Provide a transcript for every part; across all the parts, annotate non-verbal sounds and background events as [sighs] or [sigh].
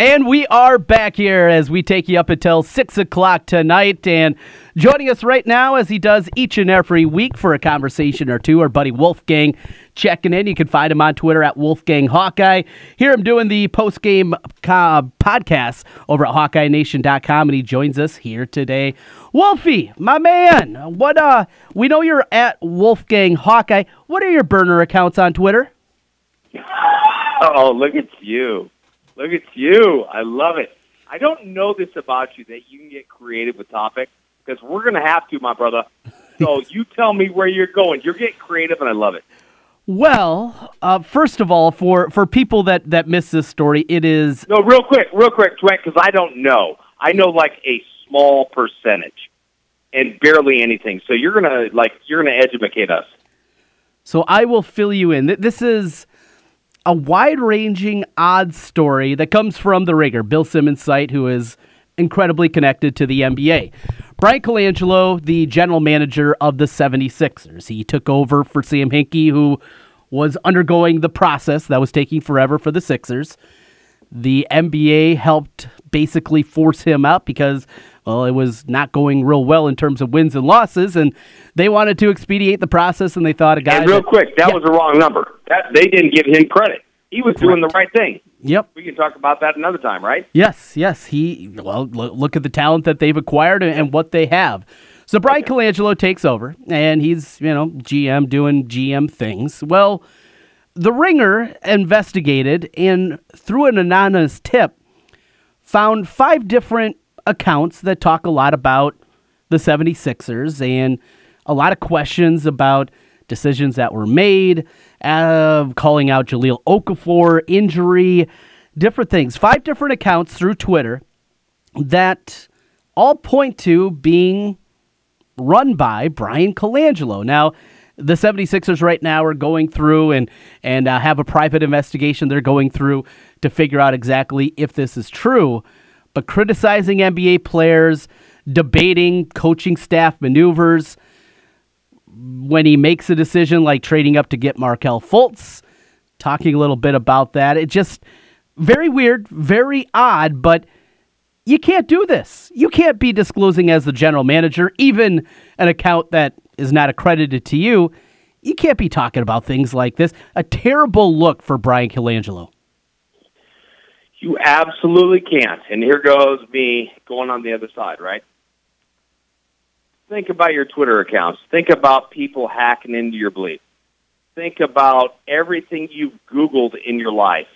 And we are back here as we take you up until 6 o'clock tonight. And joining us right now, as he does each and every week for a conversation or two, our buddy Wolfgang checking in. You can find him on Twitter at Wolfgang Hawkeye. Hear him doing the post game uh, podcast over at HawkeyeNation.com, and he joins us here today. Wolfie, my man, what uh, we know you're at Wolfgang Hawkeye. What are your burner accounts on Twitter? [laughs] Oh, look at you. Look at you. I love it. I don't know this about you that you can get creative with topics because we're going to have to, my brother. So [laughs] you tell me where you're going. You're getting creative, and I love it. Well, uh, first of all, for, for people that, that miss this story, it is. No, real quick, real quick, Trent, because I don't know. I know like a small percentage and barely anything. So you're gonna like you're gonna educate us. So I will fill you in. This is a wide ranging odd story that comes from the Ringer, Bill Simmons' site, who is incredibly connected to the NBA. Bryan Colangelo, the general manager of the 76ers, he took over for Sam Hinkie, who was undergoing the process that was taking forever for the Sixers. The NBA helped basically force him out because, well, it was not going real well in terms of wins and losses, and they wanted to expedite the process, and they thought a guy. And real that, quick, that yeah. was a wrong number. That they didn't give him credit. He was doing the right thing. Yep. We can talk about that another time, right? Yes, yes. He well, look at the talent that they've acquired and what they have. So Bryan okay. Colangelo takes over, and he's you know GM doing GM things. Well, the Ringer investigated and through an anonymous tip found five different accounts that talk a lot about the 76ers and a lot of questions about decisions that were made, uh, calling out Jahlil Okafor, injury, different things. Five different accounts through Twitter that all point to being run by Bryan Colangelo. Now, the 76ers right now are going through and and uh, have a private investigation they're going through to figure out exactly if this is true. But criticizing NBA players, debating coaching staff maneuvers, when he makes a decision like trading up to get Markelle Fultz, talking a little bit about that. It just very weird, very odd, but you can't do this. You can't be disclosing as the general manager, even an account that is not accredited to you. You can't be talking about things like this. A terrible look for Bryan Colangelo. You absolutely can't. And here goes me going on the other side, right? Think about your Twitter accounts. Think about people hacking into your belief. Think about everything you've Googled in your life.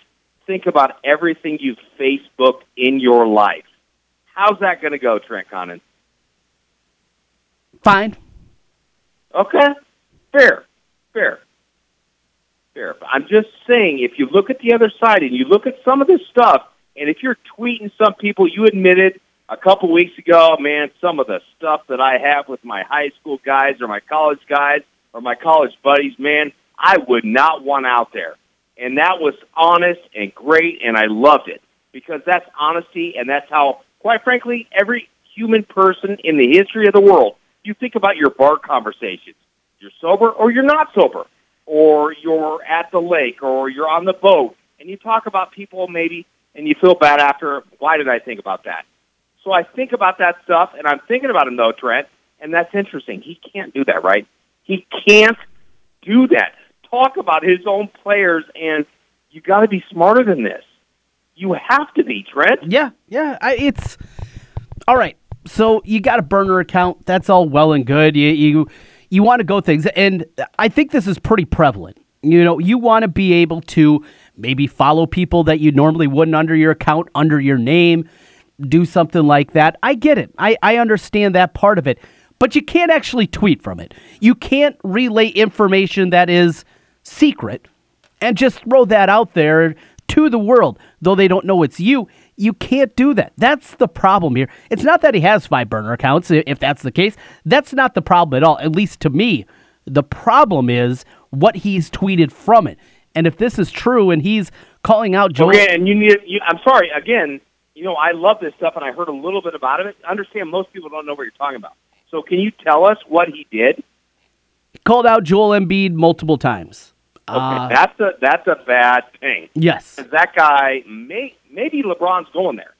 Think about everything you've Facebooked in your life. How's that going to go, Trent Condon? Fine. Okay. Fair. Fair. Fair. But I'm just saying, if you look at the other side and you look at some of this stuff, and if you're tweeting some people, you admitted a couple weeks ago, man, some of the stuff that I have with my high school guys or my college guys or my college buddies, man, I would not want out there. And that was honest and great, and I loved it because that's honesty, and that's how, quite frankly, every human person in the history of the world, you think about your bar conversations. You're sober or you're not sober, or you're at the lake or you're on the boat, and you talk about people maybe, and you feel bad after, why did I think about that? So I think about that stuff, and I'm thinking about him though, Trent, and that's interesting. He can't do that, right? He can't do that. Talk about his own players, and you got to be smarter than this. You have to be, Trent. Yeah, yeah. I, it's all right. So you got a burner account. That's all well and good. You you you want to go things, and I think this is pretty prevalent. You know, you want to be able to maybe follow people that you normally wouldn't under your account, under your name do something like that. I get it. I, I understand that part of it. But you can't actually tweet from it. You can't relay information that is secret and just throw that out there to the world, though they don't know it's you. You can't do that. That's the problem here. It's not that he has five burner accounts, if that's the case. That's not the problem at all, at least to me. The problem is what he's tweeted from it. And if this is true and he's calling out Joel. Okay, and you need, you, I'm sorry, again, you know, I love this stuff, and I heard a little bit about it. I understand most people don't know what you're talking about. So, can you tell us what he did? He called out Joel Embiid multiple times. Okay, Uh, that's a that's a bad thing. Yes, that guy may maybe LeBron's going there.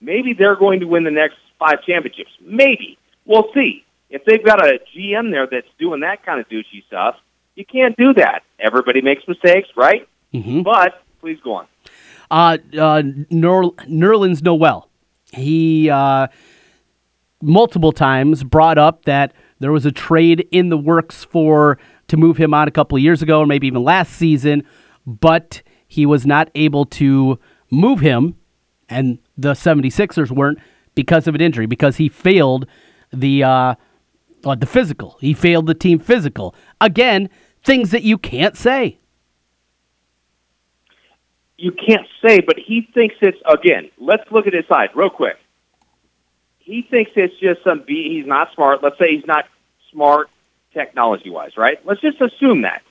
Maybe they're going to win the next five championships. Maybe we'll see. If they've got a GM there that's doing that kind of douchey stuff, you can't do that. Everybody makes mistakes, right? hmm But please go on. Uh, uh, Ner- Nerlens Noel. He uh, multiple times brought up that there was a trade in the works for to move him on a couple of years ago, or maybe even last season, but he was not able to move him, and the 76ers weren't because of an injury, because he failed the uh, uh, the physical. He failed the team physical. Again, things that you can't say. You can't say, but he thinks it's again. Let's look at his side real quick. He thinks it's just some. B, he's not smart. Let's say he's not smart technology wise, right? Let's just assume that.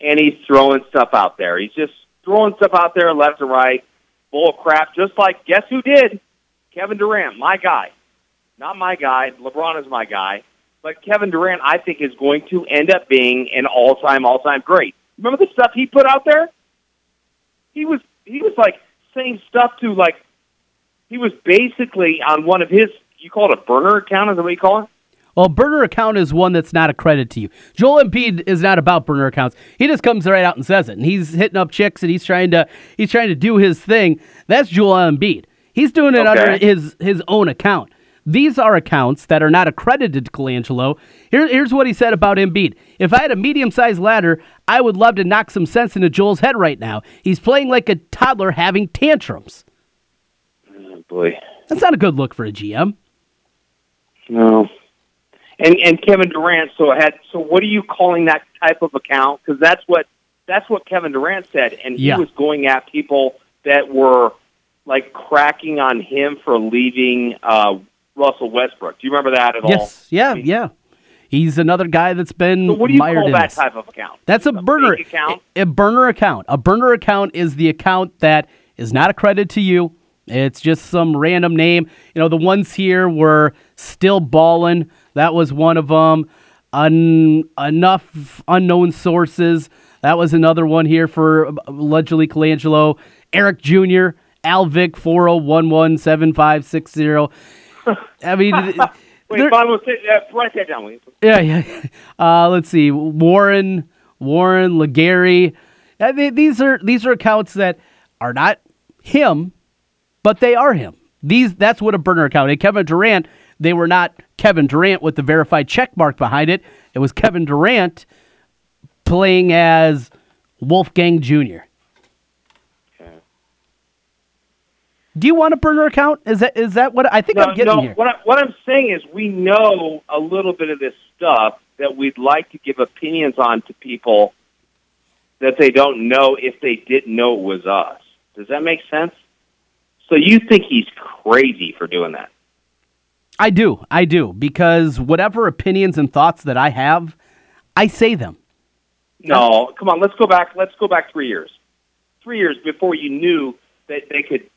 And he's throwing stuff out there. He's just throwing stuff out there left and right. Bull crap. Just like guess who did? Kevin Durant, my guy. Not my guy. LeBron is my guy. But Kevin Durant, I think, is going to end up being an all-time, all-time great. Remember the stuff he put out there? He was he was like saying stuff to like he was basically on one of his you call it a burner account, is that what you call it? Well, burner account is one that's not a credit to you. Joel Embiid is not about burner accounts. He just comes right out and says it, and he's hitting up chicks and he's trying to he's trying to do his thing. That's Joel Embiid. He's doing it Okay. under his his own account. These are accounts that are not accredited to Colangelo. Here, here's what he said about Embiid. If I had a medium sized ladder, I would love to knock some sense into Joel's head right now. He's playing like a toddler having tantrums. Oh, boy. That's not a good look for a GM. No. And and Kevin Durant so had so what are you calling that type of account? Because that's what that's what Kevin Durant said, and he Yeah. was going at people that were like cracking on him for leaving uh, Russell Westbrook. Do you remember that at all? Yes, yeah, I mean, yeah. He's another guy that's been So what do you call that this. type of account? That's a burner account. A, a burner account. A burner account is the account that is not a credit to you. It's just some random name. You know, the ones here were still ballin'. That was one of them. Un, enough unknown sources. That was another one here for uh, allegedly Colangelo. Eric Jr. Alvic four zero one one seven five six zero. I mean, [laughs] Wait, [laughs] we'll sit- uh, write that down. yeah, yeah. [laughs] Uh, let's see. Warren, Warren, Legary. Uh, th- these are these are accounts that are not him, but they are him. These that's what a burner account. And Kevin Durant, they were not Kevin Durant with the verified check mark behind it. It was Kevin Durant playing as Wolfgang Jr. Do you want a burner account? Is that is that what I think No, I'm getting no. here? What, I, what I'm saying is, we know a little bit of this stuff that we'd like to give opinions on to people that they don't know if they didn't know it was us. Does that make sense? So you think he's crazy for doing that? I do. I do. Because whatever opinions and thoughts that I have, I say them. No, come on. Let's go back. Let's go back three years. Three years before you knew that they could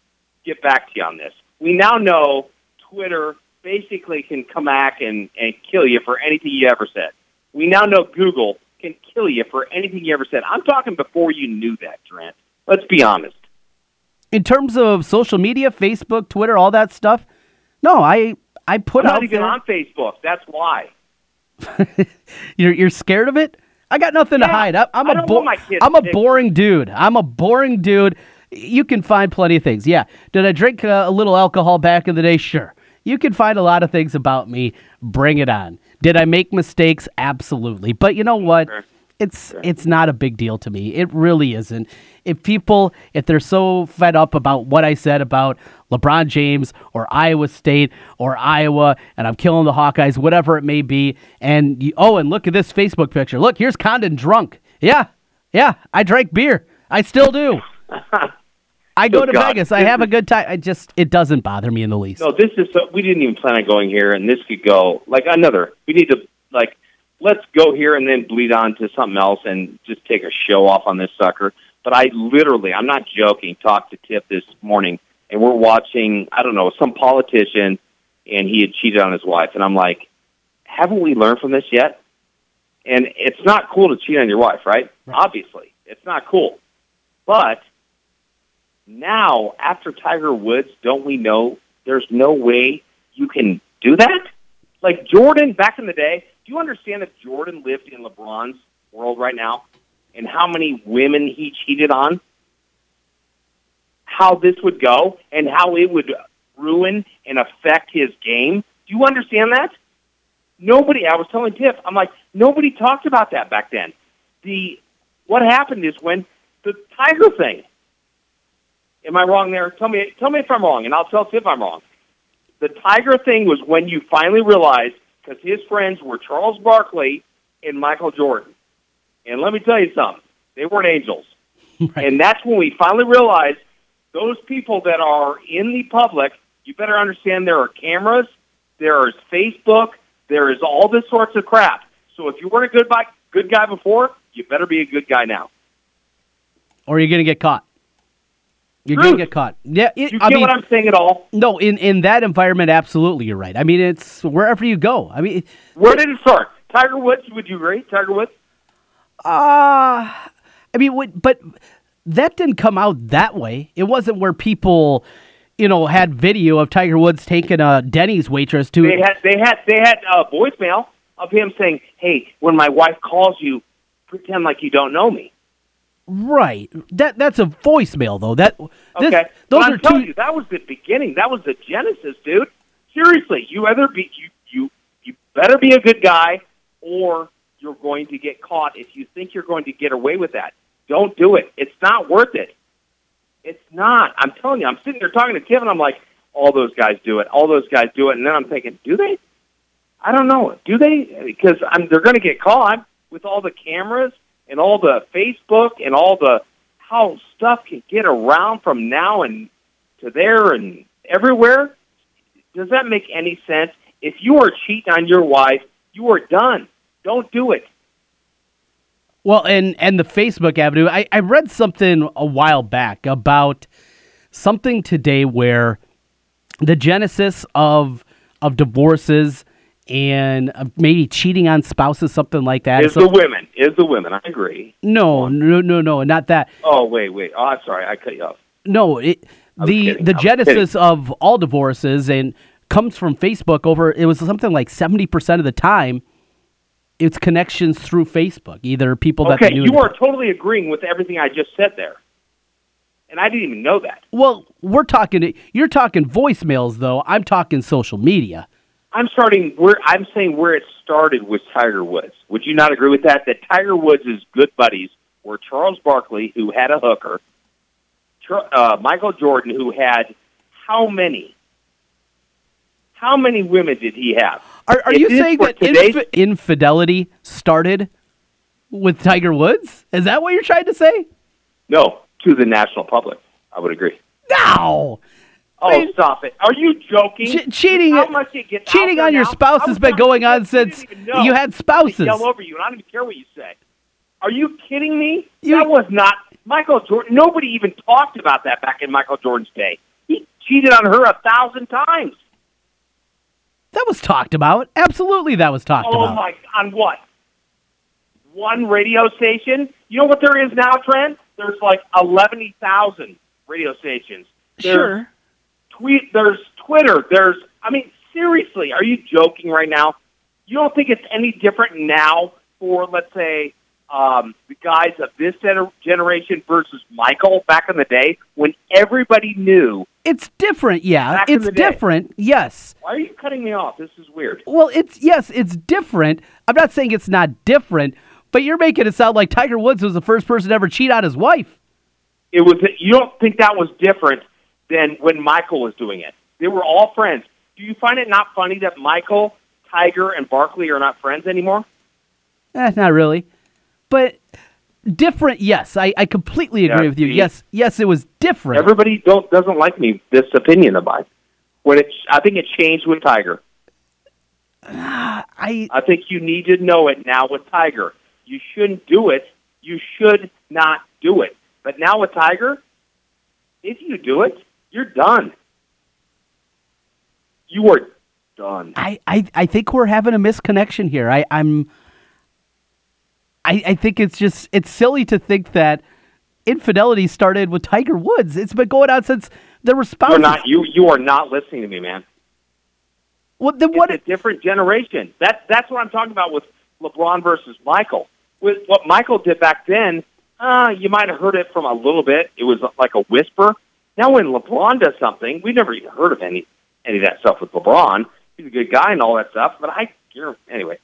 get back to you on this. We now know Twitter basically can come back and, and kill you for anything you ever said. We now know Google can kill you for anything you ever said. I'm talking before you knew that, Trent. Let's be honest. In terms of social media, Facebook, Twitter, all that stuff, no, I I put I'm out not even there. on Facebook. That's why. [laughs] You're you're scared of it? I got nothing to hide. I, I'm I a don't bo- want my kids I'm a boring dude. I'm a boring dude. You can find plenty of things. Yeah. Did I drink uh, a little alcohol back in the day? Sure. You can find a lot of things about me. Bring it on. Did I make mistakes? Absolutely. But you know what? Sure. It's it's not a big deal to me. It really isn't. If people if they're so fed up about what I said about LeBron James or Iowa State or Iowa and I'm killing the Hawkeyes, whatever it may be, and you, oh, and look at this Facebook picture. Look, here's Condon drunk. Yeah, yeah, I drank beer. I still do. [laughs] I go Oh, to God. Vegas. I have a good time. I just it doesn't bother me in the least. No, this is so, we didn't even plan on going here, and this could go like another. We need to like let's go here and then bleed on to something else and just take a show off on this sucker. But I literally, I'm not joking. Talked to Tip this morning, and we're watching. I don't know some politician, and he had cheated on his wife, and I'm like, haven't we learned from this yet? And it's not cool to cheat on your wife, right? Obviously, It's not cool. But now, after Tiger Woods, don't we know there's no way you can do that? Like Jordan back in the day, do you understand if Jordan lived in LeBron's world right now and how many women he cheated on? How this would go and how it would ruin and affect his game? Do you understand that? Nobody, I was telling Tiff, I'm like, nobody talked about that back then. The what happened is when the Tiger thing. Am I wrong there? Tell me, tell me if I'm wrong, and I'll tell Tiff I'm wrong. The Tiger thing was when you finally realized because his friends were Charles Barkley and Michael Jordan. And let me tell you something, they weren't angels. [laughs] Right. And that's when we finally realized those people that are in the public, you better understand there are cameras, there is Facebook, there is all this sorts of crap. So if you weren't a good guy, good guy before, you better be a good guy now. Or you're going to get caught. You're going to get caught. Yeah, it, you I get mean, what I'm saying at all? No, in in that environment, absolutely, you're right. I mean, it's wherever you go. I mean, where did it start? Tiger Woods? Would you agree? Tiger Woods? Uh I mean, but that didn't come out that way. It wasn't where people, you know, had video of Tiger Woods taking a Denny's waitress to. They had they had they had a voicemail of him saying, "Hey, when my wife calls you, pretend like you don't know me." Right. That that's a voicemail though. That this, okay. Those I'm are telling two... you, that was the beginning. That was the genesis, dude. Seriously, you either be you you you better be a good guy, or you're going to get caught. If you think you're going to get away with that, don't do it. It's not worth it. It's not. I'm telling you. I'm sitting there talking to Kevin. I'm like, all those guys do it. All those guys do it. And then I'm thinking, do they? I don't know. Do they? Because I'm, they're going to get caught with all the cameras and all the Facebook and all the how stuff can get around from now and to there and everywhere. Does that make any sense? If you are cheating on your wife, you are done. Don't do it. Well, and and the Facebook avenue, I, I read something a while back about something today where the genesis of of divorces and uh, maybe cheating on spouses, something like that. Is so, the women? Is the women? I agree. No, no, no, no, not that. Oh wait, wait. Oh, I'm sorry, I cut you off. No, it, the the genesis of all divorces and comes from Facebook. Over it was something like seventy percent of the time. It's connections through Facebook, either people that okay. You are totally agreeing with everything I just said there and I didn't even know that. Well, we're talking. You're talking voicemails, though. I'm talking social media. I'm starting where I'm saying where it started was Tiger Woods. Would you not agree with that? That Tiger Woods' good buddies were Charles Barkley, who had a hooker, uh, Michael Jordan, who had how many? How many women did he have? Are, are you saying that inf- infidelity started with Tiger Woods? Is that what you're trying to say? No, to the national public. I would agree. No. Oh, stop it! Are you joking? Ch- cheating, cheating on your spouse has been going on since you had spouses. I yell over you, and I don't even care what you say. Are you kidding me? You, that was not Michael Jordan. Nobody even talked about that back in Michael Jordan's day. He cheated on her a thousand times. That was talked about. Absolutely, that was talked oh about. Oh my! On what? One radio station. You know what there is now, Trent? There's like eleven thousand radio stations. There's, sure tweet. There's Twitter. There's. I mean, seriously, are you joking right now? You don't think it's any different now for, let's say, um, the guys of this generation versus Michael back in the day when everybody knew. It's different, yeah. It's different, day. yes. Why are you cutting me off? This is weird. Well, it's yes, it's different. I'm not saying it's not different, but you're making it sound like Tiger Woods was the first person to ever cheat on his wife. It was. You don't think that was different than when Michael was doing it. They were all friends. Do you find it not funny that Michael, Tiger, and Barkley are not friends anymore? Eh, not really. But different, yes. I, I completely agree yeah, with you. See, yes, yes, it was different. Everybody don't doesn't like me this opinion of mine. When it, I think it changed with Tiger. Uh, I I think you need to know it now with Tiger. You shouldn't do it. You should not do it. But now with Tiger, if you do it, you're done. You are done. I, I, I think we're having a misconnection here. I, I'm I, I think it's just it's silly to think that infidelity started with Tiger Woods. It's been going on since the response. You're not you you are not listening to me, man. Well, then what? It's a different generation. That's that's what I'm talking about with LeBron versus Michael. With what Michael did back then, uh, you might have heard it from a little bit. It was like a whisper. Now, when LeBron does something, we've never even heard of any any of that stuff with LeBron. He's a good guy and all that stuff. But I, you know, anyway,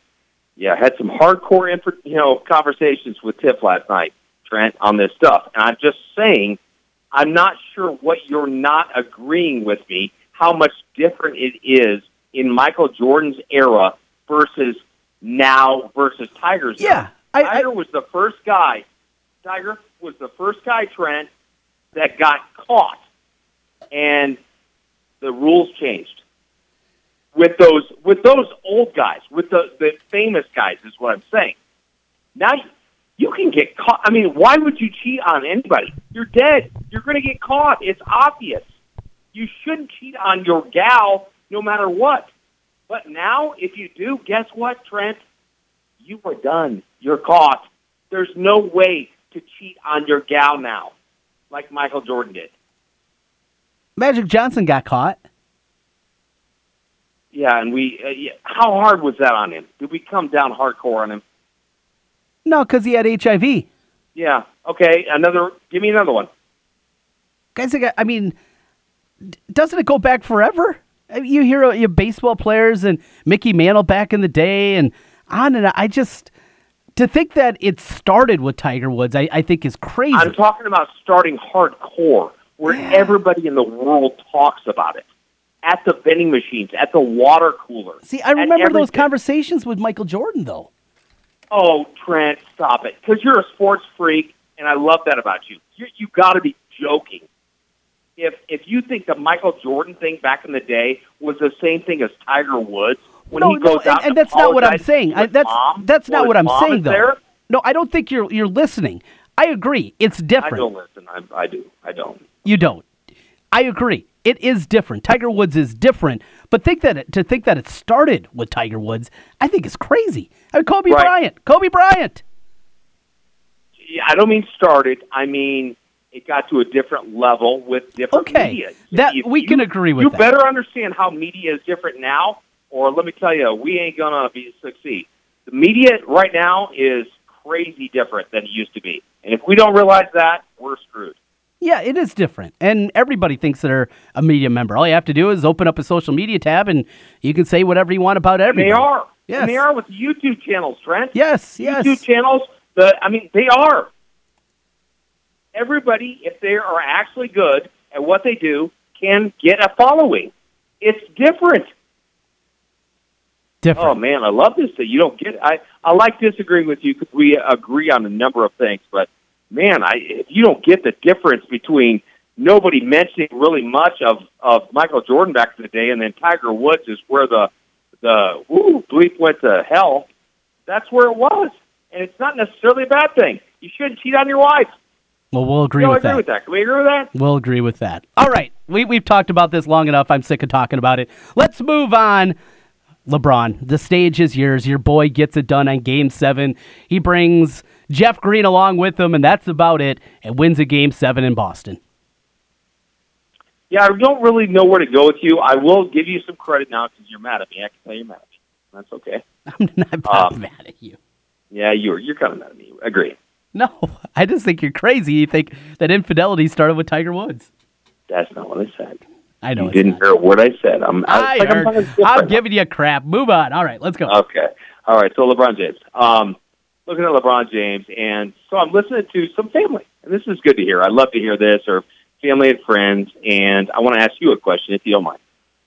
yeah, I had some hardcore, you know, conversations with Tiff last night, Trent, on this stuff. And I'm just saying, I'm not sure what you're not agreeing with me. How much different it is in Michael Jordan's era versus now versus Tiger's. Yeah, era. I- I- Tiger was the first guy. Tiger was the first guy, Trent, that got caught, and the rules changed with those with those old guys, with the the famous guys, is what I'm saying. Now you- you can get caught. I mean, why would you cheat on anybody? You're dead. You're going to get caught. It's obvious. You shouldn't cheat on your gal no matter what. But now, if you do, guess what, Trent? You are done. You're caught. There's no way to cheat on your gal now, like Michael Jordan did. Magic Johnson got caught. Yeah, and we. Uh, yeah, how hard was that on him? Did we come down hardcore on him? No, because he had HIV. Yeah. Okay. Another. Give me another one. Guys, I mean, doesn't it go back forever? You hear your baseball players and Mickey Mantle back in the day, and on and on. I just to think that it started with Tiger Woods, I, I think is crazy. I'm talking about starting hardcore, where Yeah. everybody in the world talks about it. At the vending machines, at the water cooler. See, I remember those conversations with Michael Jordan, though. Oh, Trent, stop it. Because you're a sports freak, and I love that about you. You you got to be joking. If if you think the Michael Jordan thing back in the day was the same thing as Tiger Woods when no, he goes no, out and, and that's not what I'm saying. I, that's mom, that's not what I'm saying, though. there, No, I don't think you're you're listening. I agree. It's different. I don't listen. I, I do. I don't. You don't. I agree. It is different. Tiger Woods is different, but think that it, to think that it started with Tiger Woods, I think is crazy. I mean, Kobe Right. Bryant. Kobe Bryant. Yeah, I don't mean started. I mean it got to a different level with different Okay. media. That- If we can agree with You that. better understand how media is different now, or let me tell you, we ain't gonna be succeed. The media right now is crazy different than it used to be, and if we don't realize that, we're screwed. Yeah, it is different, and everybody thinks they're a media member. All you have to do is open up a social media tab, and you can say whatever you want about everybody. they are. Yes. And they are with YouTube channels, Trent. Yes. Yes. YouTube channels. The I mean, they are. Everybody, if they are actually good at what they do, can get a following. It's different. Different. Oh man, I love this that you don't get. I I like disagreeing with you because we agree on a number of things, but man, I if you don't get the difference between nobody mentioning really much of of Michael Jordan back in the day, and then Tiger Woods is where the the woo bleep went to hell. That's where it was, and it's not necessarily a bad thing. You shouldn't cheat on your wife. well, we'll agree don't with agree that. with that? Can we agree with that? We'll agree with that. All right. We, we've talked about this long enough. I'm sick of talking about it. Let's move on. LeBron, the stage is yours. Your boy gets it done on game seven. He brings Jeff Green along with him, and that's about it, and wins a game seven in Boston. Yeah, I don't really know where to go with you. I will give you some credit now because you're mad at me. I can tell you're mad at me. That's okay. [laughs] I'm not, Um, mad at you. Yeah, you're you're kind of mad at me. Agree. No, [laughs] I just think you're crazy. You think that infidelity started with Tiger Woods. That's not what I said. I know you didn't not. hear a word I said. I'm. I it's like heard. I'm, I'm giving you crap. Move on. All right, let's go. Okay. All right. So LeBron James. Um, looking at LeBron James, and so I'm listening to some family, and this is good to hear. I love to hear this, or family and friends. And I want to ask you a question, if you don't mind.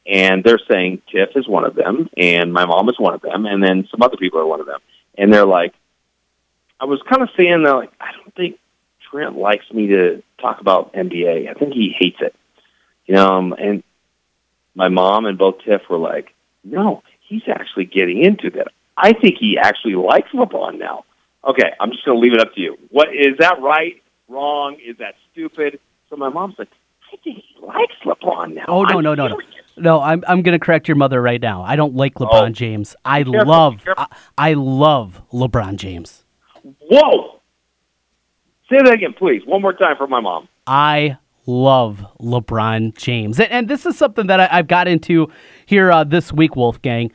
And they're saying Tiff is one of them, and my mom is one of them, and then some other people are one of them. And they're like, I was kind of saying that, like, I don't think Trent likes me to talk about NBA. I think he hates it. Um, and my mom and both Tiff were like, no, he's actually getting into that. I think he actually likes LeBron now. Okay, I'm just going to leave it up to you. What is that right? Wrong? Is that stupid? So my mom's like, I think he likes LeBron now. Oh no I'm no no no no! I'm I'm gonna correct your mother right now. I don't like LeBron Oh. James. I careful, love careful. I, I love LeBron James. Whoa! Say that again, please. One more time for my mom. I love LeBron James, and, and this is something that I, have got into here uh, this week, Wolfgang.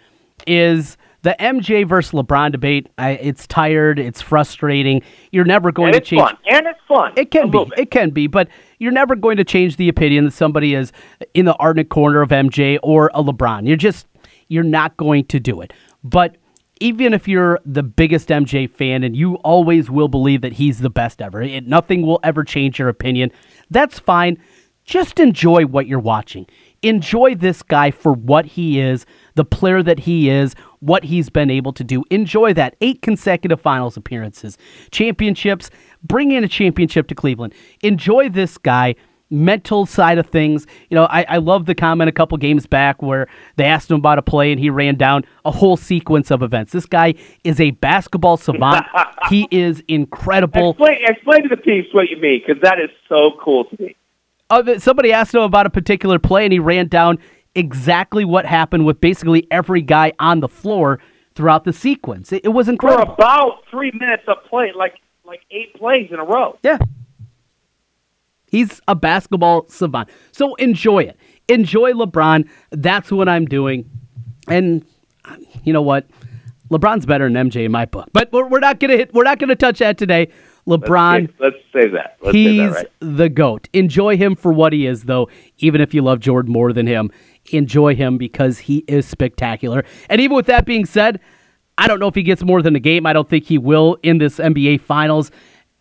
Is the MJ versus LeBron debate? I, it's tired. It's frustrating. You're never going to change. Fun. And it's fun. It can be. It can be, but you're never going to change the opinion that somebody is in the ardent corner of MJ or a LeBron. You're just you're not going to do it. But even if you're the biggest MJ fan and you always will believe that he's the best ever, it, nothing will ever change your opinion, that's fine. Just enjoy what you're watching. Enjoy this guy for what he is, the player that he is, what he's been able to do. Enjoy that. Eight consecutive finals appearances, championships, bring in a championship to Cleveland. Enjoy this guy mental side of things. You know, I, I love the comment a couple games back where they asked him about a play and he ran down a whole sequence of events. This guy is a basketball savant. [laughs] he is incredible. Explain, explain to the piece what you mean, because that is so cool to me. Uh, somebody asked him about a particular play and he ran down exactly what happened with basically every guy on the floor throughout the sequence. It, it was incredible. For about three minutes of play, like like eight plays in a row. Yeah, He's a basketball savant. So enjoy it. Enjoy LeBron. That's what I'm doing. And you know what? LeBron's better than MJ in my book. But we're, we're not gonna hit, we're not gonna touch that today. LeBron. Let's, let's say that. Let's he's say that right. the goat. Enjoy him for what he is, though. Even if you love Jordan more than him, enjoy him because he is spectacular. And even with that being said, I don't know if he gets more than a game. I don't think he will in this NBA Finals.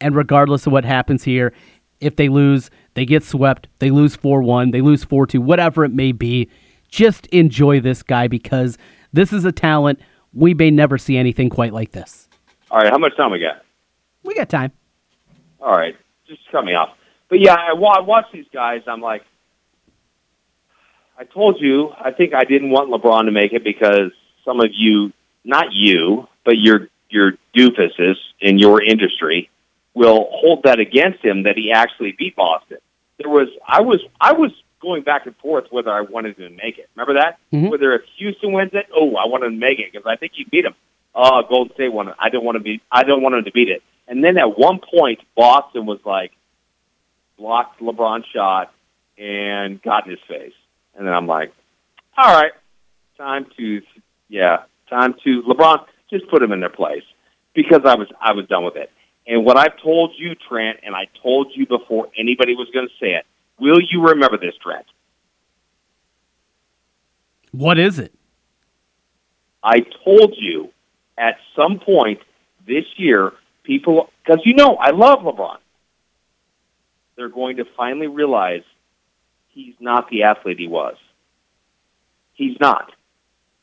And regardless of what happens here, if they lose, they get swept, they lose 4 1, they lose 4 2, whatever it may be. Just enjoy this guy because this is a talent. We may never see anything quite like this. All right, how much time we got? We got time. All right, just cut me off. But yeah, I, I watch these guys. I'm like, I told you, I think I didn't want LeBron to make it because some of you, not you, but your your doofuses in your industry will hold that against him that he actually beat Boston. There was I was I was going back and forth whether I wanted him to make it. Remember that? Mm-hmm. Whether if Houston wins it, oh, I wanted him to make it because I think he beat him. Oh, Golden State won it. I don't want to be. I don't want him to beat it. And then at one point, Boston was like blocked LeBron's shot and got in his face. And then I'm like, all right, time to yeah, time to LeBron just put him in their place because I was I was done with it. And what I've told you, Trent, and I told you before anybody was going to say it, will you remember this, Trent? What is it? I told you at some point this year, people, because you know I love LeBron, they're going to finally realize he's not the athlete he was. He's not.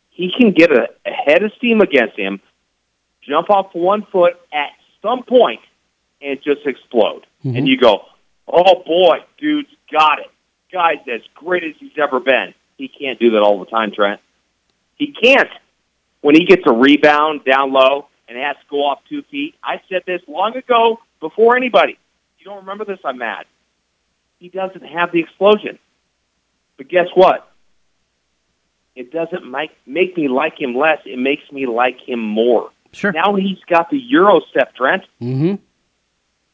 He can get a, a head of steam against him, jump off one foot at some point and just explode. Mm-hmm. And you go, oh boy, dude's got it. Guy's as great as he's ever been. He can't do that all the time, Trent. He can't. When he gets a rebound down low and has to go off two feet, I said this long ago before anybody. You don't remember this? I'm mad. He doesn't have the explosion. But guess what? It doesn't make, make me like him less. It makes me like him more. Sure. Now he's got the Euro step, Trent. Mm-hmm.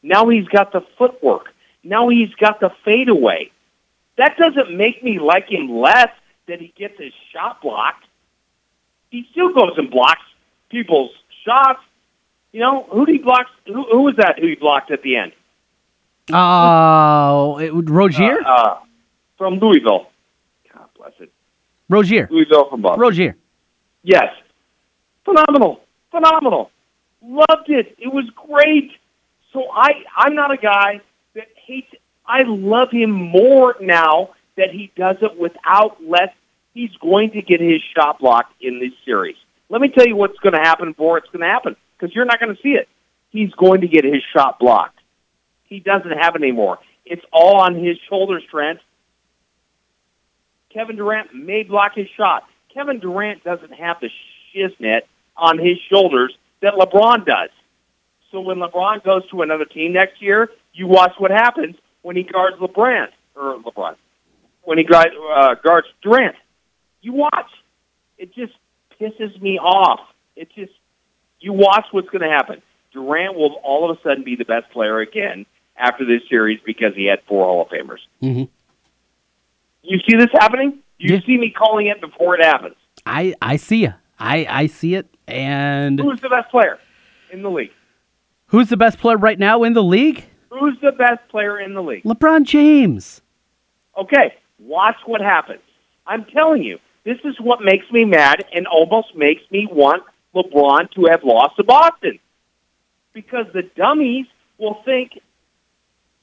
Now he's got the footwork. Now he's got the fadeaway. That doesn't make me like him less that he gets his shot blocked. He still goes and blocks people's shots. You know, who did he block? Who, who was that who he blocked at the end? Oh, uh, Rozier? Uh, uh, from Louisville. God bless it. Rozier. Louisville from Boston. Rozier. Yes. Phenomenal phenomenal. Loved it. It was great. So I, I'm not a guy that hates. I love him more now that he does it without less. He's going to get his shot blocked in this series. Let me tell you what's going to happen for it's going to happen because you're not going to see it. He's going to get his shot blocked. He doesn't have it anymore. It's all on his shoulders, Trent. Kevin Durant may block his shot. Kevin Durant doesn't have the shiznit on his shoulders that LeBron does. So when LeBron goes to another team next year, you watch what happens when he guards LeBron or LeBron when he guards, uh, guards Durant. You watch. It just pisses me off. It just you watch what's going to happen. Durant will all of a sudden be the best player again after this series because he had four Hall of Famers. Mm-hmm. You see this happening? You Yeah. see me calling it before it happens. I I see you. I I see it. And Who's the best player in the league? who's the best player right now in the league? Who's the best player in the league? LeBron James. Okay, watch what happens. I'm telling you, this is what makes me mad and almost makes me want LeBron to have lost to Boston. Because the dummies will think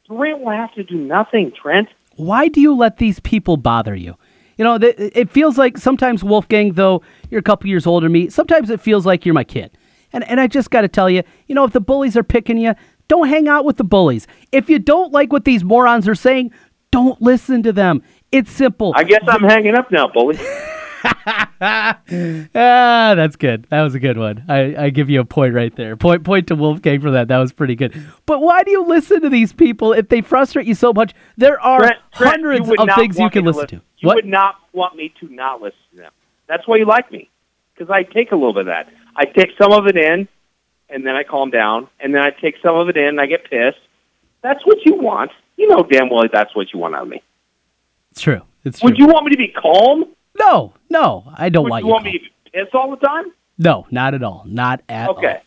Durant will have to do nothing, Trent. Why do you let these people bother you? You know, th- it feels like sometimes Wolfgang, though you're a couple years older than me, sometimes it feels like you're my kid. And and I just got to tell you, you know, if the bullies are picking you, don't hang out with the bullies. If you don't like what these morons are saying, don't listen to them. It's simple. I guess I'm hanging up now, bully. [laughs] [laughs] ah, that's good. That was a good one. I, I give you a point right there. Point point to Wolfgang for that. That was pretty good. But why do you listen to these people if they frustrate you so much? There are Trent, Trent, hundreds of things you can me listen to. You What? would not want me to not listen. That's why you like me, because I take a little bit of that. I take some of it in, and then I calm down, and then I take some of it in, and I get pissed. That's what you want. You know damn well that's what you want out of me. It's true. It's true. Would you want me to be calm? No, no, I don't Would want you you. want calm. me to be pissed all the time? No, not at all. Not at all. Okay.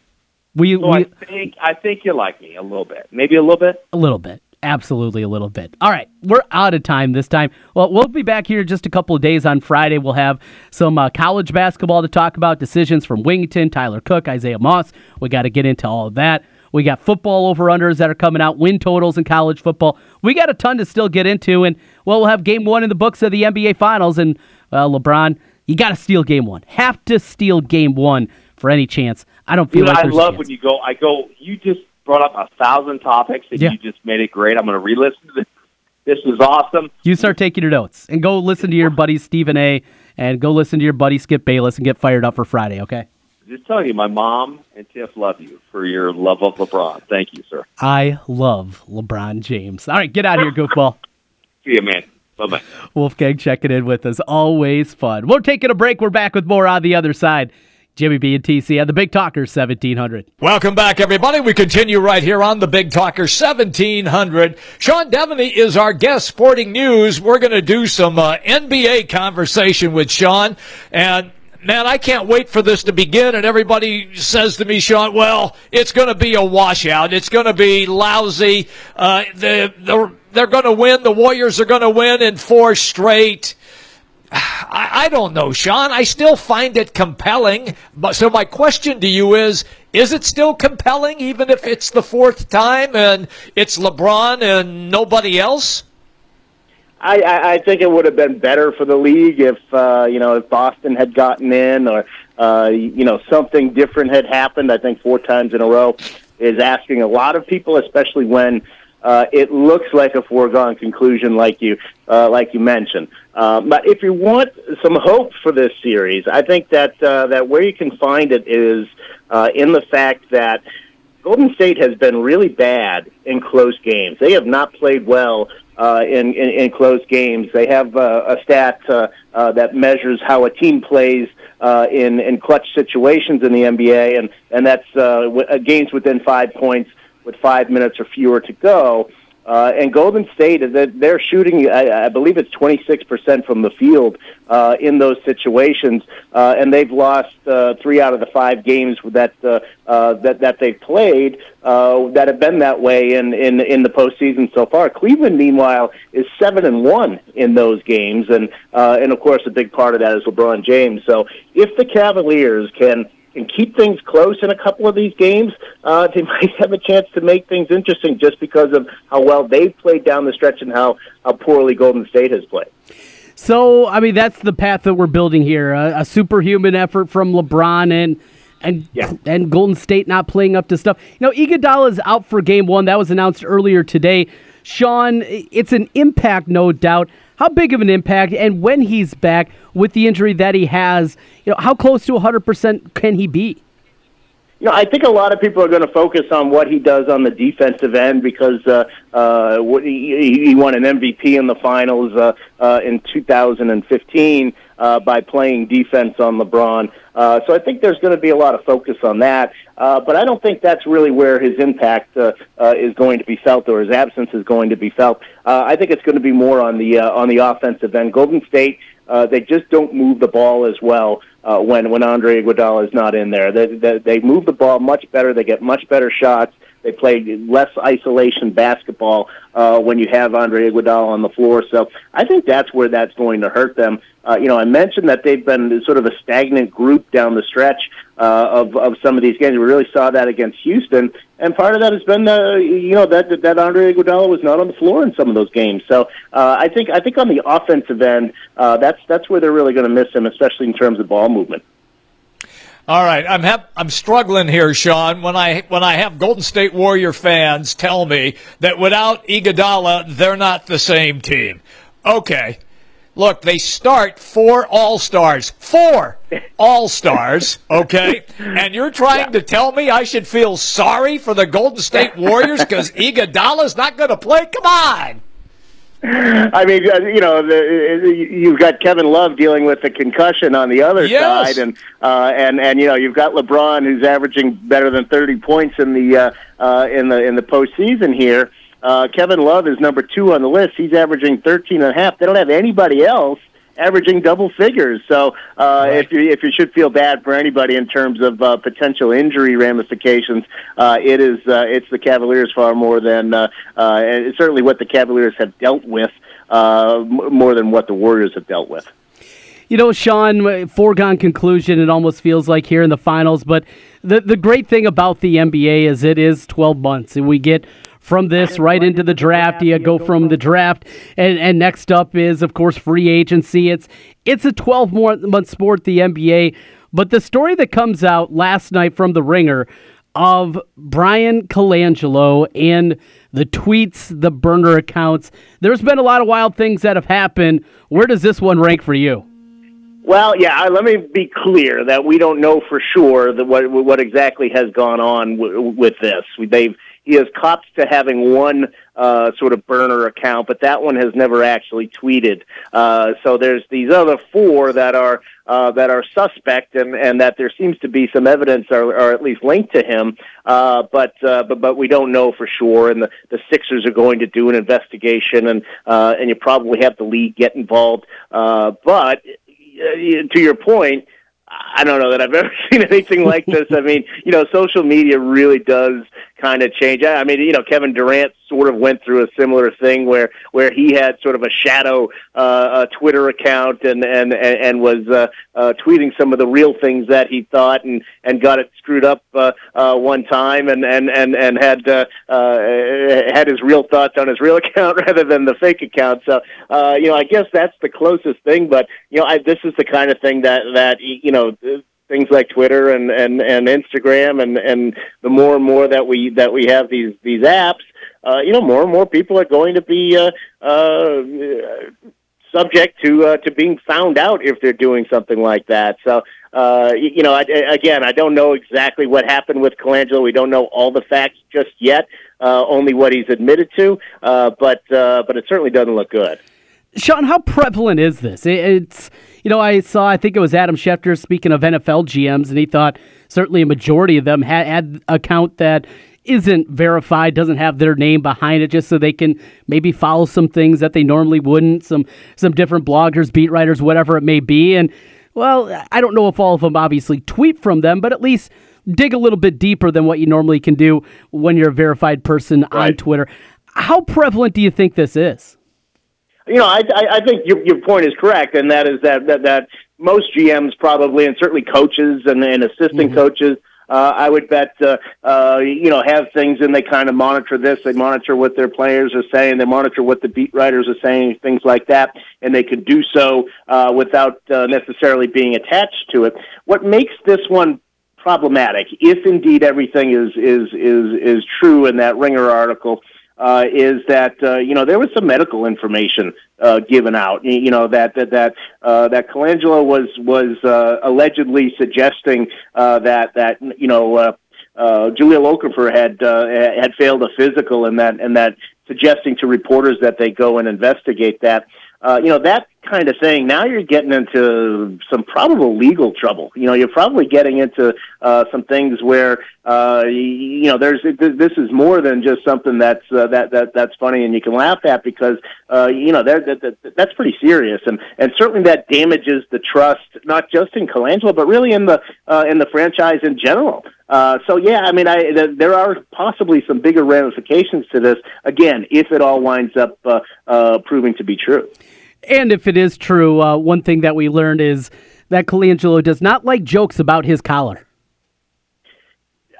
We, So we I think I think you like me a little bit, maybe a little bit. a little bit. Absolutely a little bit. All right, we're out of time this time. Well, we'll be back here just a couple of days on Friday. We'll have some uh, college basketball to talk about, decisions from Wigginton, Tyler Cook, Isaiah Moss. We got to get into all of that. We got football over unders that are coming out, win totals in college football. We got a ton to still get into, and well, we'll have game one in the books of the NBA Finals. And well, LeBron, you got to steal game one. Have to steal game one for any chance. I don't feel You know, like I love when you go. I go. You just brought up a thousand topics, and Yeah. you just made it great. I'm going to re-listen to this. This is awesome. You start taking your notes and go listen to your buddy Stephen A. and go listen to your buddy Skip Bayless and get fired up for Friday, okay? Just telling you, my mom and Tiff love you for your love of LeBron. Thank you, sir. I love LeBron James. All right, get out of here, goofball. [laughs] See you, man. Bye bye. Wolfgang checking in with us. Always fun. We're taking a break. We're back with more on the other side. Jimmy B and TC on the Big Talker 1700. Welcome back, everybody. We continue right here on the Big Talker 1700. Sean Deveney is our guest, Sporting News. We're going to do some uh, NBA conversation with Sean. And man, I can't wait for this to begin. And everybody says to me, Sean, well, it's going to be a washout. It's going to be lousy. Uh, the, the, they're going to win. The Warriors are going to win in four straight. I, I don't know, Sean. I still find it compelling. But so my question to you is: Is it still compelling, even if it's the fourth time and it's LeBron and nobody else? I, I, I think it would have been better for the league if uh, you know if Boston had gotten in or uh, you know something different had happened. I think four times in a row is asking a lot of people, especially when uh, it looks like a foregone conclusion, like you uh, like you mentioned. Uh, but if you want some hope for this series, I think that uh, that where you can find it is uh, in the fact that Golden State has been really bad in close games. They have not played well uh, in, in in close games. They have uh, a stat uh, uh, that measures how a team plays uh, in in clutch situations in the NBA, and and that's uh, w- games within five points with five minutes or fewer to go. Uh, and Golden State, they're- shooting, I, I believe it's 26% from the field uh, in those situations, uh, and they've lost uh, three out of the five games that uh, uh, that that they've played uh, that have been that way in, in in the postseason so far. Cleveland, meanwhile, is seven and one in those games, and uh, and of course, a big part of that is LeBron James. So if the Cavaliers can and keep things close in a couple of these games, uh, they [laughs] might have a chance to make things interesting just because of how well they've played down the stretch and how, how poorly Golden State has played. So, I mean, that's the path that we're building here. A, a superhuman effort from LeBron and and Yeah. and Golden State not playing up to stuff. You know, Iguodala is out for game one. That was announced earlier today. Sean, it's an impact, no doubt. How big of an impact? And when he's back with the injury that he has, you know, how close to 100% can he be? You know, I think a lot of people are going to focus on what he does on the defensive end because uh, uh, what- he, he won an MVP in the finals uh, uh, in 2015. Uh, by playing defense on LeBron. Uh, so I think there's going to be a lot of focus on that. Uh, but I don't think that's really where his impact uh, uh, is going to be felt or his absence is going to be felt. Uh, I think it's going to be more on the uh, on the offensive end. Golden State uh, they just don't move the ball as well uh, when when Andre Iguodala is not in there. They, they they move the ball much better. They get much better shots. They play less isolation basketball uh, when you have Andre Iguodala on the floor. So I think that's where that's going to hurt them. Uh, you know, I mentioned that they've been sort of a stagnant group down the stretch uh, of of some of these games. We really saw that against Houston, and part of that has been uh, you know that that Andre Iguodala was not on the floor in some of those games. So uh, I think I think on the offensive end, uh, that's that's where they're really going to miss him, especially in terms of ball movement. All right, I'm I'm struggling here, Sean. When I when I have Golden State Warrior fans tell me that without Iguodala, they're not the same team. Okay, look, they start four All Stars, four All Stars. Okay, and you're trying yeah. to tell me I should feel sorry for the Golden State Warriors because [laughs] Iguodala's not going to play? Come on. I mean, uh, you know, the, you've got Kevin Love dealing with the concussion on the other yes. side, and uh, and and you know, you've got LeBron who's averaging better than thirty points in the uh, uh, in the in the postseason here. Uh, Kevin Love is number two on the list. He's averaging thirteen and a half. They don't have anybody else averaging double figures. So uh, right. if you if you should feel bad for anybody in terms of uh, potential injury ramifications, uh, it is uh, it's the Cavaliers far more than uh, uh, it's certainly what the Cavaliers have dealt with uh, more than what the Warriors have dealt with. You know, Sean, foregone conclusion. It almost feels like here in the finals. But the the great thing about the NBA is it is 12 months, and we get from this right into the draft. You go from the draft, and, and next up is, of course, free agency. It's it's a 12 month sport, the NBA. But the story that comes out last night from the Ringer of Bryan Colangelo and the tweets, the burner accounts. There's been a lot of wild things that have happened. Where does this one rank for you? Well, yeah. Let me be clear that we don't know for sure that what what exactly has gone on w- with this. They've he has copped to having one uh, sort of burner account, but that one has never actually tweeted. Uh, so there's these other four that are uh, that are suspect, and, and that there seems to be some evidence, or, or at least linked to him. Uh, but uh, but but we don't know for sure. And the, the Sixers are going to do an investigation, and uh, and you probably have the league get involved. Uh, but uh, to your point. I don't know that I've [laughs] ever seen anything like this. I mean, you know, social media really does kind of change. I mean, you know, Kevin Durant sort of went through a similar thing where where he had sort of a shadow uh, a Twitter account and and and was uh, uh, tweeting some of the real things that he thought and and got it screwed up uh, uh, one time and and and and had uh, uh, had his real thoughts on his real [laughs] account rather than the fake account. So uh, you know, I guess that's the closest thing. But you know, I, this is the kind of thing that that you know things like Twitter and, and, and Instagram and, and the more and more that we that we have these these apps, uh, you know, more and more people are going to be uh, uh, subject to uh, to being found out if they're doing something like that. So. Uh, you know, I, again, I don't know exactly what happened with Colangelo. We don't know all the facts just yet, uh, only what he's admitted to. Uh, but uh, but it certainly doesn't look good. Sean, how prevalent is this? It's you know, I saw, I think it was Adam Schefter speaking of NFL GMs, and he thought certainly a majority of them had, had account that isn't verified, doesn't have their name behind it, just so they can maybe follow some things that they normally wouldn't. Some some different bloggers, beat writers, whatever it may be. And well, I don't know if all of them obviously tweet from them, but at least dig a little bit deeper than what you normally can do when you're a verified person right. on Twitter. How prevalent do you think this is? you know, I, I, I think your, your point is correct, and that is that that, that most GMs probably, and certainly coaches and, and assistant mm-hmm. coaches, uh, I would bet, uh, uh, you know, have things and they kind of monitor this. They monitor what their players are saying. They monitor what the beat writers are saying, things like that, and they could do so uh, without uh, necessarily being attached to it. What makes this one problematic, if indeed everything is is is is true in that Ringer article, uh, is that uh, you know there was some medical information uh, given out. You know that that that uh, that Colangelo was was uh, allegedly suggesting uh, that that you know uh, uh, Jahlil Okafor had uh, had failed a physical, and that and that suggesting to reporters that they go and investigate that. Uh, you know that kind of thing, now you're getting into some probable legal trouble. You know, you're probably getting into uh, some things where uh, you know there's this is more than just something that's uh, that that that's funny and you can laugh at because uh, you know that, that that's pretty serious and and certainly that damages the trust not just in Colangelo but really in the uh, in the franchise in general. Uh, so yeah, I mean, I, th- there are possibly some bigger ramifications to this. Again, if it all winds up uh, uh, proving to be true. And if it is true, uh, one thing that we learned is that Colangelo does not like jokes about his collar.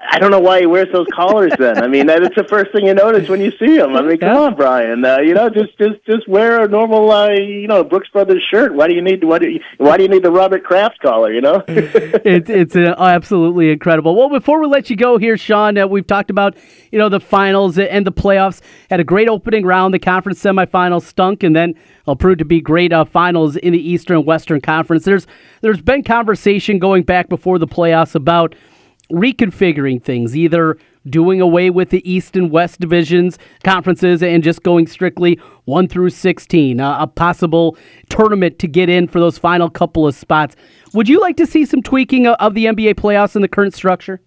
I don't know why he wears those collars. Then I mean, that's the first thing you notice when you see him. I mean, come on, Bryan. Uh, you know, just just just wear a normal, uh, you know, Brooks Brothers shirt. Why do you need why do you, why do you need the Robert Kraft collar? You know, [laughs] it's it's uh, absolutely incredible. Well, before we let you go here, Sean, uh, we've talked about you know the finals and the playoffs. Had a great opening round. The conference semifinals stunk, and then will prove to be great uh, finals in the Eastern and Western Conference. There's there's been conversation going back before the playoffs about reconfiguring things, either doing away with the East and West divisions, conferences, and just going strictly 1 through 16, uh, a possible tournament to get in for those final couple of spots. Would you like to see some tweaking of the NBA playoffs in the current structure?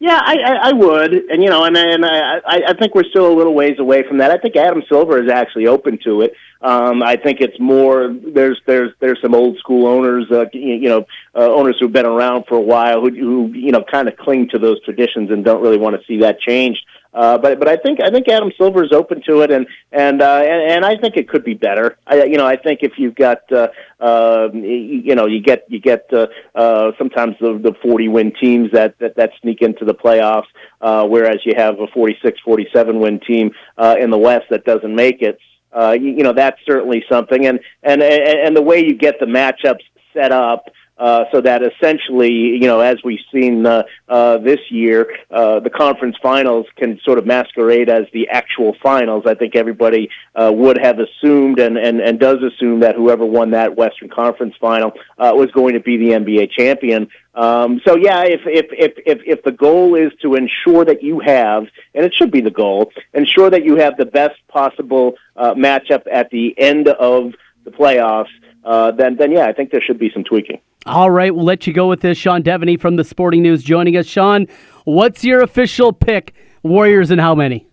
Yeah, I, I, I would, and you know, and and I, I think we're still a little ways away from that. I think Adam Silver is actually open to it. Um, I think it's more there's there's there's some old school owners, uh, you know, uh, owners who've been around for a while who who you know kind of cling to those traditions and don't really want to see that changed. Uh, but but I think I think Adam Silver is open to it, and and uh, and, and I think it could be better. I, you know, I think if you've got uh, uh, you know you get you get uh, uh, sometimes the the 40 win teams that, that that sneak into the playoffs, uh, whereas you have a 46 47 win team uh, in the West that doesn't make it. Uh, you, you know that's certainly something, and and and the way you get the matchups set up uh, so that essentially, you know, as we've seen uh, uh, this year, uh, the conference finals can sort of masquerade as the actual finals. I think everybody uh, would have assumed and, and, and does assume that whoever won that Western Conference final uh, was going to be the NBA champion. Um, so yeah, if, if if if if the goal is to ensure that you have, and it should be the goal, ensure that you have the best possible uh, matchup at the end of the playoffs, uh, then then yeah, I think there should be some tweaking. All right, we'll let you go with this. Sean Deveney from the Sporting News joining us. Sean, what's your official pick? Warriors and how many?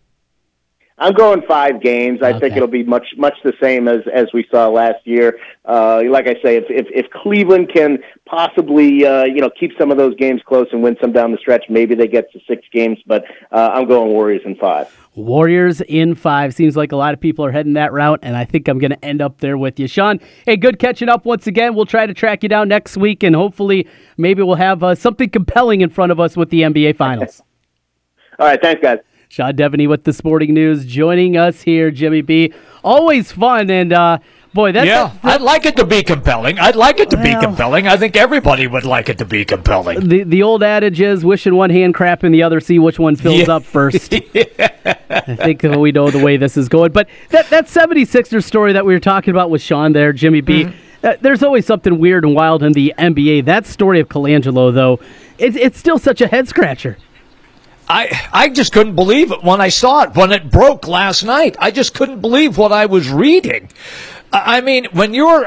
I'm going five games. I okay. think it'll be much much the same as as we saw last year. Uh, like I say, if, if if Cleveland can possibly uh, you know keep some of those games close and win some down the stretch, maybe they get to six games. But uh, I'm going Warriors in five. Warriors in five seems like a lot of people are heading that route, and I think I'm going to end up there with you, Sean. Hey, good catching up once again. We'll try to track you down next week, and hopefully, maybe we'll have uh, something compelling in front of us with the NBA Finals. [laughs] All right, thanks, guys. Sean Deveney with the Sporting News joining us here, Jimmy B. Always fun and uh, boy, that's yeah. I'd like it to be compelling. I'd like it to well, be compelling. I think everybody would like it to be compelling. The the old adage is wishing one hand crap in the other, see which one fills yeah. up first. [laughs] yeah. I think we know the way this is going. But that that 76ers story that we were talking about with Sean there, Jimmy B. Mm-hmm. Uh, there's always something weird and wild in the NBA. That story of Colangelo, though, it's, it's still such a head scratcher. I I just couldn't believe it when I saw it when it broke last night. I just couldn't believe what I was reading. I mean, when you're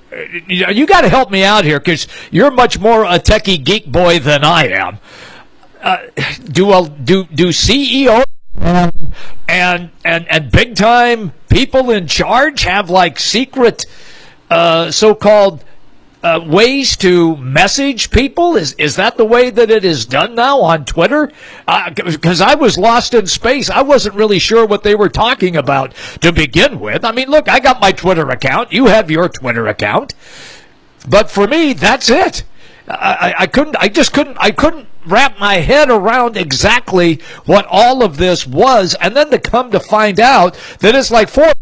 [sighs] you got to help me out here because you're much more a techie geek boy than I am. Uh, do a, do do CEO and and and big time people in charge have like secret uh, so-called uh, ways to message people? Is is that the way that it is done now on Twitter? Because uh, I was lost in space. I wasn't really sure what they were talking about to begin with. I mean, look, I got my Twitter account. You have your Twitter account. But for me, that's it. I, I couldn't. I just couldn't. I couldn't wrap my head around exactly what all of this was, and then to come to find out that it's like four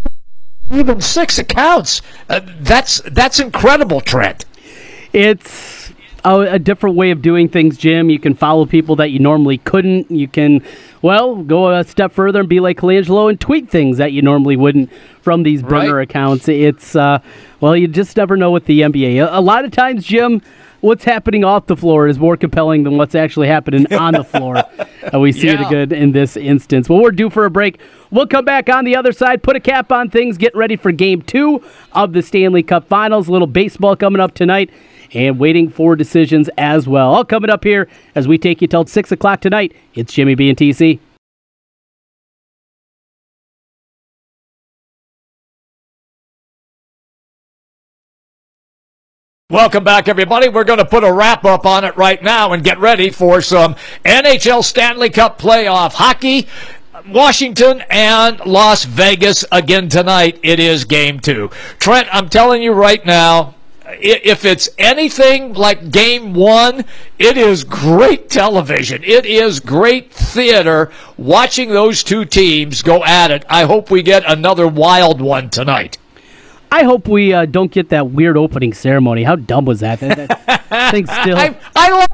even six accounts. Uh, that's that's incredible, Trent. It's a, a, different way of doing things, Jim. You can follow people that you normally couldn't. You can, well, go a step further and be like Colangelo and tweet things that you normally wouldn't from these burner right. accounts. It's, uh, well, you just never know with the NBA. A, a lot of times, Jim, what's happening off the floor is more compelling than what's actually happening [laughs] on the floor. and we see Yeah. it good in this instance. Well, we're due for a break. We'll come back on the other side, put a cap on things, get ready for game two of the Stanley Cup Finals. A little baseball coming up tonight, and waiting for decisions as well. All coming up here as we take you till 6 o'clock tonight. It's Jimmy B and TC. Welcome back, everybody. We're going to put a wrap up on it right now and get ready for some NHL Stanley Cup playoff hockey. Washington and Las Vegas again tonight. It is game two. Trent, I'm telling you right now, if it's anything like game one, it is great television. It is great theater watching those two teams go at it. I hope we get another wild one tonight. I hope we uh, don't get that weird opening ceremony. How dumb was that? That, that [laughs] thing still I, I love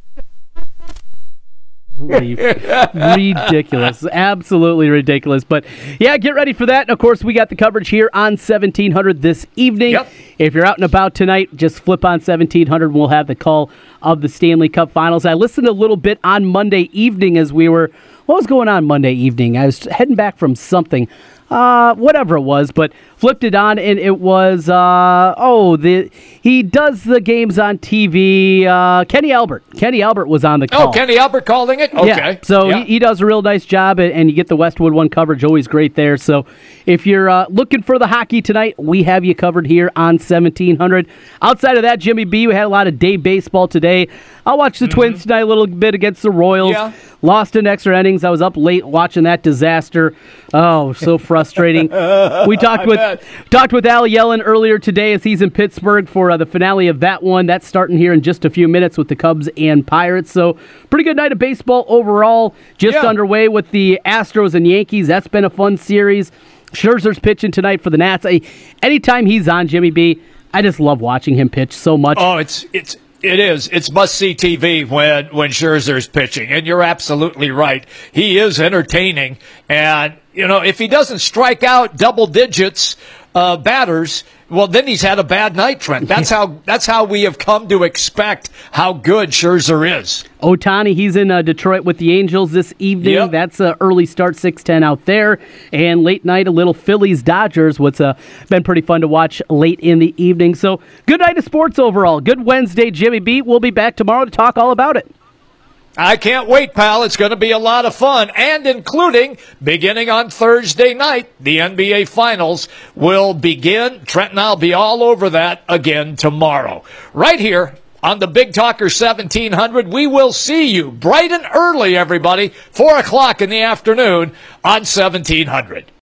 ridiculous. Absolutely ridiculous. But yeah, get ready for that. And of course, we got the coverage here on 1700 this evening. Yep. If you're out and about tonight, just flip on 1700. and We'll have the call of the Stanley Cup Finals. I listened a little bit on Monday evening as we were. What was going on Monday evening? I was heading back from something. Uh, whatever it was, but flipped it on and it was uh, oh the he does the games on TV. Uh, Kenny Albert. Kenny Albert was on the call. Oh, Kenny Albert calling it? Okay. Yeah, so Yeah. He, he does a real nice job, and, and you get the Westwood One coverage. Always great there. So if you're uh, looking for the hockey tonight, we have you covered here on 1700. Outside of that, Jimmy B, we had a lot of day baseball today. I'll watch the Twins tonight a little bit against the Royals. Mm-hmm. Yeah. Lost in extra innings. I was up late watching that disaster. Oh, so frustrating. [laughs] we talked with [laughs] talked with Al Yellen earlier today as he's in Pittsburgh for uh, the finale of that one. That's starting here in just a few minutes with the Cubs and Pirates. So pretty good night of baseball overall. Just Yeah. underway with the Astros and Yankees. That's been a fun series. Scherzer's pitching tonight for the Nats. I, anytime he's on Jimmy B, I just love watching him pitch so much. Oh, it's it's it is. It's must see TV when when Scherzer's pitching, and you're absolutely right. He is entertaining, and you know if he doesn't strike out double digits uh, batters, well then he's had a bad night, Trent. That's how that's how we have come to expect how good Scherzer is. Ohtani, he's in uh, Detroit with the Angels this evening. Yep. That's an early start, six ten out there, and late night a little Phillies Dodgers. What's uh, been pretty fun to watch late in the evening. So good night of sports overall. Good Wednesday, Jimmy B. We'll be back tomorrow to talk all about it. I can't wait, pal. It's going to be a lot of fun, and including beginning on Thursday night, the NBA Finals will begin. Trent and I'll be all over that again tomorrow. Right here on the Big Talker 1700, we will see you bright and early, everybody, 4 o'clock in the afternoon on 1700.